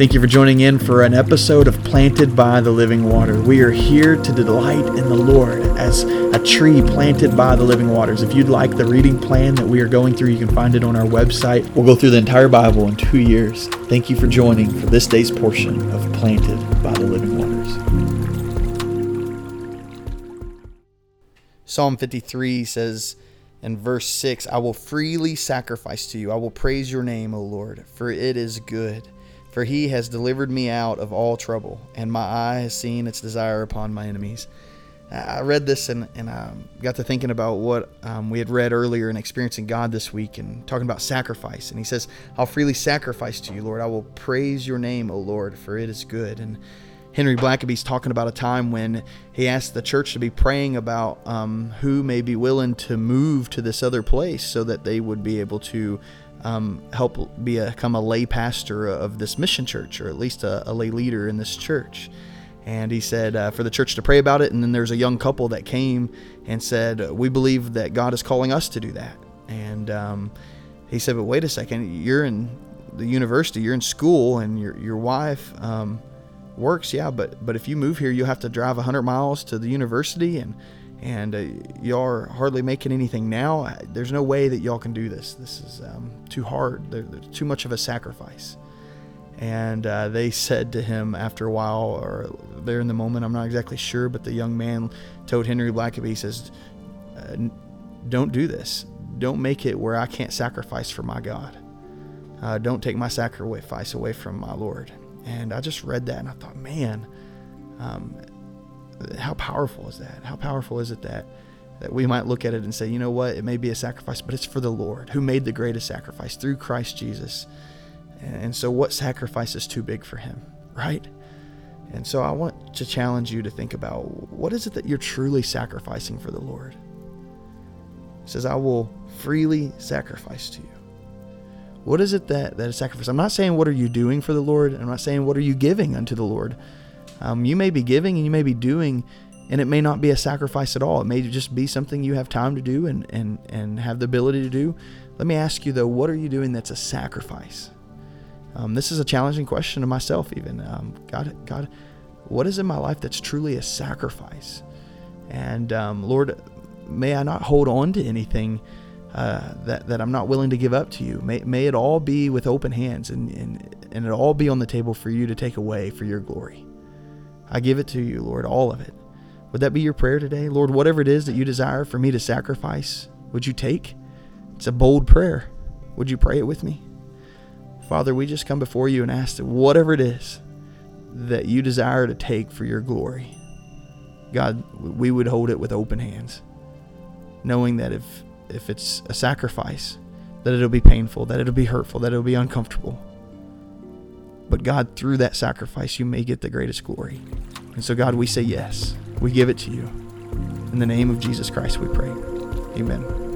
Thank you for joining in for an episode of Planted by the Living Water. We are here to delight in the Lord as a tree planted by the living waters. If you'd like the reading plan that we are going through, you can find it on our website. We'll go through the entire Bible in two years. Thank you for joining for this day's portion of Planted by the Living Waters. Psalm 53 says, in verse 6 I will freely sacrifice to you. I will praise your name, O Lord, for it is good for he has delivered me out of all trouble, and my eye has seen its desire upon my enemies. I read this and, and I got to thinking about what um, we had read earlier in Experiencing God this week and talking about sacrifice. And he says, I'll freely sacrifice to you, Lord. I will praise your name, O Lord, for it is good. And Henry Blackaby's talking about a time when he asked the church to be praying about um, who may be willing to move to this other place so that they would be able to um, help become a lay pastor of this mission church, or at least a, a lay leader in this church. And he said uh, for the church to pray about it. And then there's a young couple that came and said, We believe that God is calling us to do that. And um, he said, But wait a second, you're in the university, you're in school, and your, your wife um, works, yeah, but, but if you move here, you'll have to drive 100 miles to the university and and uh, y'all are hardly making anything now. There's no way that y'all can do this. This is um, too hard. They're too much of a sacrifice. And uh, they said to him after a while, or there in the moment, I'm not exactly sure, but the young man told Henry Blackaby, he says, uh, Don't do this. Don't make it where I can't sacrifice for my God. Uh, don't take my sacrifice away from my Lord. And I just read that and I thought, man, um, how powerful is that? How powerful is it that that we might look at it and say, you know what, it may be a sacrifice, but it's for the Lord who made the greatest sacrifice through Christ Jesus. And so, what sacrifice is too big for Him, right? And so, I want to challenge you to think about what is it that you're truly sacrificing for the Lord? He says, I will freely sacrifice to you. What is it that, that is sacrifice? I'm not saying what are you doing for the Lord. I'm not saying what are you giving unto the Lord. Um, you may be giving and you may be doing, and it may not be a sacrifice at all. It may just be something you have time to do and, and, and have the ability to do. Let me ask you, though, what are you doing that's a sacrifice? Um, this is a challenging question to myself, even. Um, God, God, what is in my life that's truly a sacrifice? And um, Lord, may I not hold on to anything uh, that, that I'm not willing to give up to you. May, may it all be with open hands and, and, and it all be on the table for you to take away for your glory. I give it to you, Lord, all of it. Would that be your prayer today? Lord, whatever it is that you desire for me to sacrifice, would you take? It's a bold prayer. Would you pray it with me? Father, we just come before you and ask that whatever it is that you desire to take for your glory, God, we would hold it with open hands, knowing that if, if it's a sacrifice, that it'll be painful, that it'll be hurtful, that it'll be uncomfortable. But God, through that sacrifice, you may get the greatest glory. And so, God, we say yes. We give it to you. In the name of Jesus Christ, we pray. Amen.